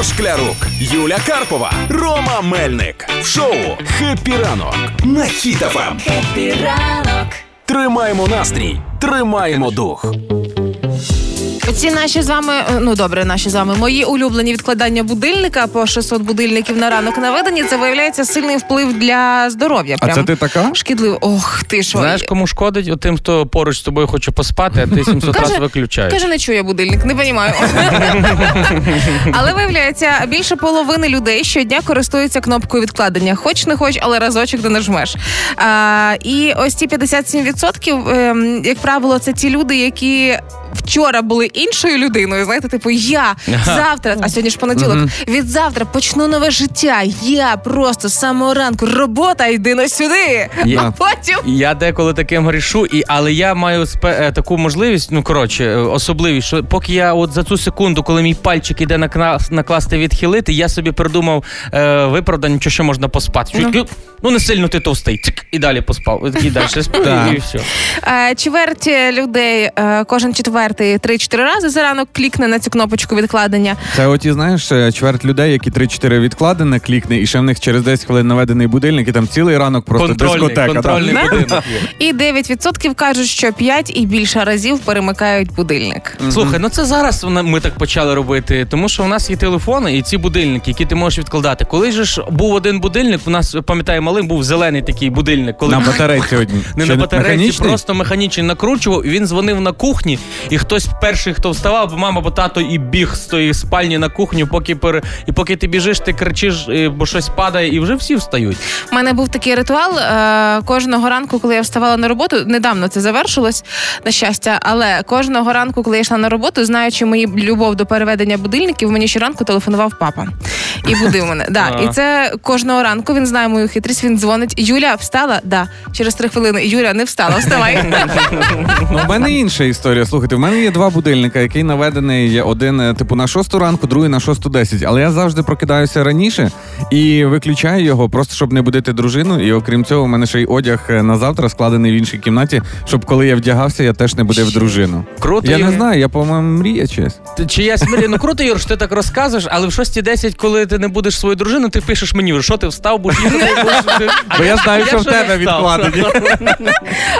Єгор Шклярук, Юля Карпова, Рома Мельник. В шоу «Happy ранок» на Ем. Хіт-ФМ. ранок. Тримаємо настрій, тримаємо дух. Ці наші з вами, е, ну добре, наші з вами, мої улюблені відкладання будильника по 600 будильників на ранок наведені. Це виявляється сильний вплив для здоров'я. А це ти така? шкідливо. Ох, ти що? Знаєш, кому шкодить? От тим, хто поруч з тобою хоче поспати, а ти 700 Каже- разів виключаєш. Каже, не чує будильник, не понімаю. але виявляється, більше половини людей щодня користуються кнопкою відкладення. Хоч не хоч, але разочок де нажмеш. А, і ось ці 57%, ем, як правило, це ті люди, які. Вчора були іншою людиною, знаєте, типу, я завтра, а сьогодні ж понеділок, від завтра почну нове життя. Я просто з самого ранку робота йди на сюди. Я- А потім Я деколи таким грішу, і але я маю спе, е, таку можливість, ну коротше, е, особливість, що поки я от за цю секунду, коли мій пальчик іде накла- накласти відхилити, я собі придумав е, виправдання, що ще можна поспати. Що, ну. ну не сильно ти товстий, цик, і далі поспав. І далі спав, Так. і все. Е, Чверть людей е, кожен четвертий 3-4 рази за ранок клікне на цю кнопочку відкладення. Це оті, знаєш, е, чверть людей, які 3-4 відкладене клікне, і ще в них через 10 хвилин наведений будильник, і там цілий ранок просто Контрольний, дискотека. контрольний Да? будинок є. І 9% кажуть, що 5 і більше разів перемикають будильник. Слухай, ну це зараз вона- ми так почали робити, тому що у нас є телефони і ці будильники, які ти можеш відкладати. Коли ж був один будильник, у нас пам'ятаю, малим був зелений такий будильник, коли На батарейці одні. не Ще на батарейці, механічний? просто механічний накручував. І він дзвонив на кухні, і хтось перший, хто вставав, бо мама, бо тато і біг з тої спальні на кухню, поки пере... і поки ти біжиш, ти кричиш, е, бо щось падає, і вже всі встають. У мене був такий ритуал е, кожного ранку, коли я вставала на роботу. Недавно це завершилось на щастя, але кожного ранку, коли я йшла на роботу, знаючи мою любов до переведення будильників, мені щоранку телефонував папа і будив мене. Да, і це кожного ранку. Він знає мою хитрість. Він дзвонить. Юля встала? Да. Через три хвилини. Юля не встала. Вставай. Ну, в мене інша історія. Слухайте, мене є два будильника, який наведений один, е, типу, на 6 ранку, другий на 6.10. Але я завжди прокидаюся раніше і виключаю його, просто щоб не будити дружину. І окрім цього, у мене ще й одяг е, на завтра складений в іншій кімнаті, щоб коли я вдягався, я теж не будив дружину. Круто. Я не знаю, я, по-моєму, мрія. Ти- Чи я смирі? Ну круто, Юр, що ти так розказуєш, але в 6.10, коли ти не будеш свою дружину, ти пишеш мені, що ти встав, будеш їхати. Бо я знаю, що в тебе відкладені.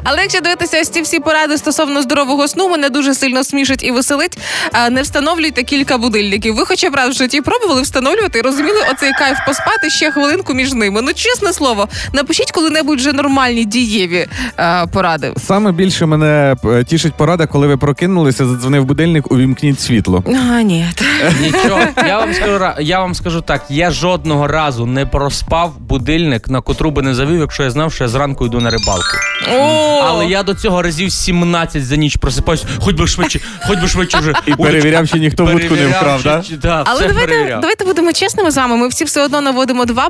Але якщо дивитися ось ці всі поради стосовно здорового сну, мене дуже сильно смішить і веселить. Не встановлюйте кілька будильників. Ви хоча б раз в житті пробували встановлювати і розуміли оцей кайф поспати ще хвилинку між ними. Ну чесне слово, напишіть коли-небудь вже нормальні дієві е, поради. Саме більше мене е, тішить порада, коли ви прокинулися, задзвонив будильник, увімкніть світло. А, ні. Нічого, я вам скажу я вам скажу так: я жодного разу не проспав будильник, на котру би не завів, якщо я знав, що я зранку йду на рибалку. О! Але я до цього разів 17 за ніч просипаюсь, хоч би швидше, хоч би швидше вже. І перевіряв, чи ніхто вудку не вкрав, так? да, Але давайте, давайте будемо чесними з вами. Ми всі все одно наводимо два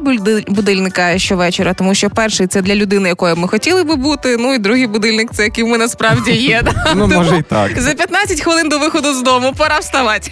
будильника щовечора, тому що перший це для людини, якою ми хотіли би бути. Ну і другий будильник це яким ми насправді є. Ну, може, і так. За 15 хвилин до виходу з дому пора вставати.